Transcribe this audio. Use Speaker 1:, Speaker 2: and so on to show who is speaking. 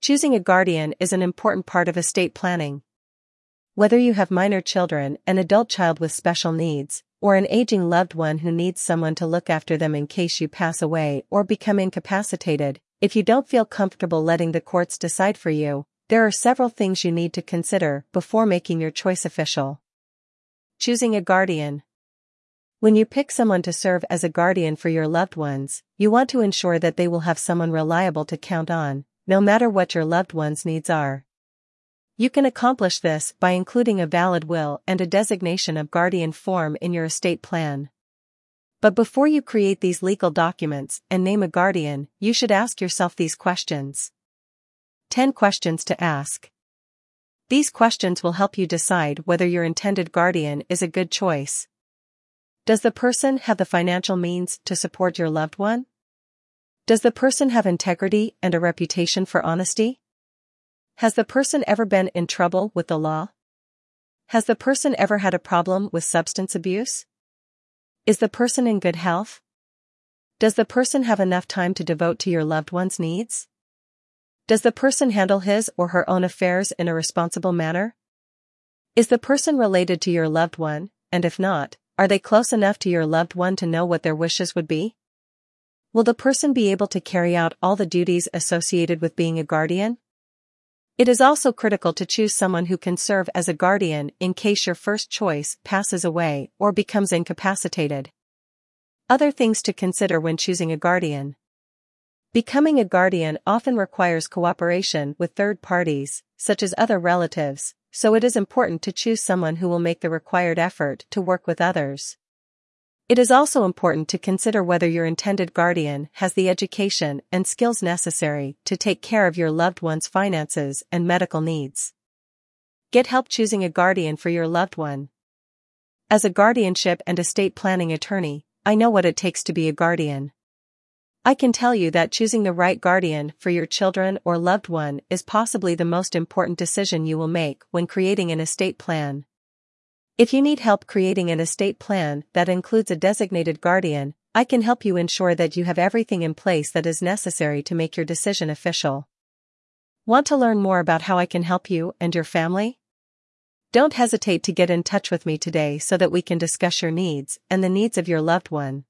Speaker 1: Choosing a guardian is an important part of estate planning. Whether you have minor children, an adult child with special needs, or an aging loved one who needs someone to look after them in case you pass away or become incapacitated, if you don't feel comfortable letting the courts decide for you, there are several things you need to consider before making your choice official. Choosing a guardian. When you pick someone to serve as a guardian for your loved ones, you want to ensure that they will have someone reliable to count on, no matter what your loved one's needs are. You can accomplish this by including a valid will and a designation of guardian form in your estate plan. But before you create these legal documents and name a guardian, you should ask yourself these questions. 10 questions to ask. These questions will help you decide whether your intended guardian is a good choice. Does the person have the financial means to support your loved one? Does the person have integrity and a reputation for honesty? Has the person ever been in trouble with the law? Has the person ever had a problem with substance abuse? Is the person in good health? Does the person have enough time to devote to your loved one's needs? Does the person handle his or her own affairs in a responsible manner? Is the person related to your loved one, and if not, are they close enough to your loved one to know what their wishes would be? Will the person be able to carry out all the duties associated with being a guardian? It is also critical to choose someone who can serve as a guardian in case your first choice passes away or becomes incapacitated. Other things to consider when choosing a guardian. Becoming a guardian often requires cooperation with third parties, such as other relatives, so it is important to choose someone who will make the required effort to work with others. It is also important to consider whether your intended guardian has the education and skills necessary to take care of your loved one's finances and medical needs. Get help choosing a guardian for your loved one. As a guardianship and estate planning attorney, I know what it takes to be a guardian. I can tell you that choosing the right guardian for your children or loved one is possibly the most important decision you will make when creating an estate plan. If you need help creating an estate plan that includes a designated guardian, I can help you ensure that you have everything in place that is necessary to make your decision official. Want to learn more about how I can help you and your family? Don't hesitate to get in touch with me today so that we can discuss your needs and the needs of your loved one.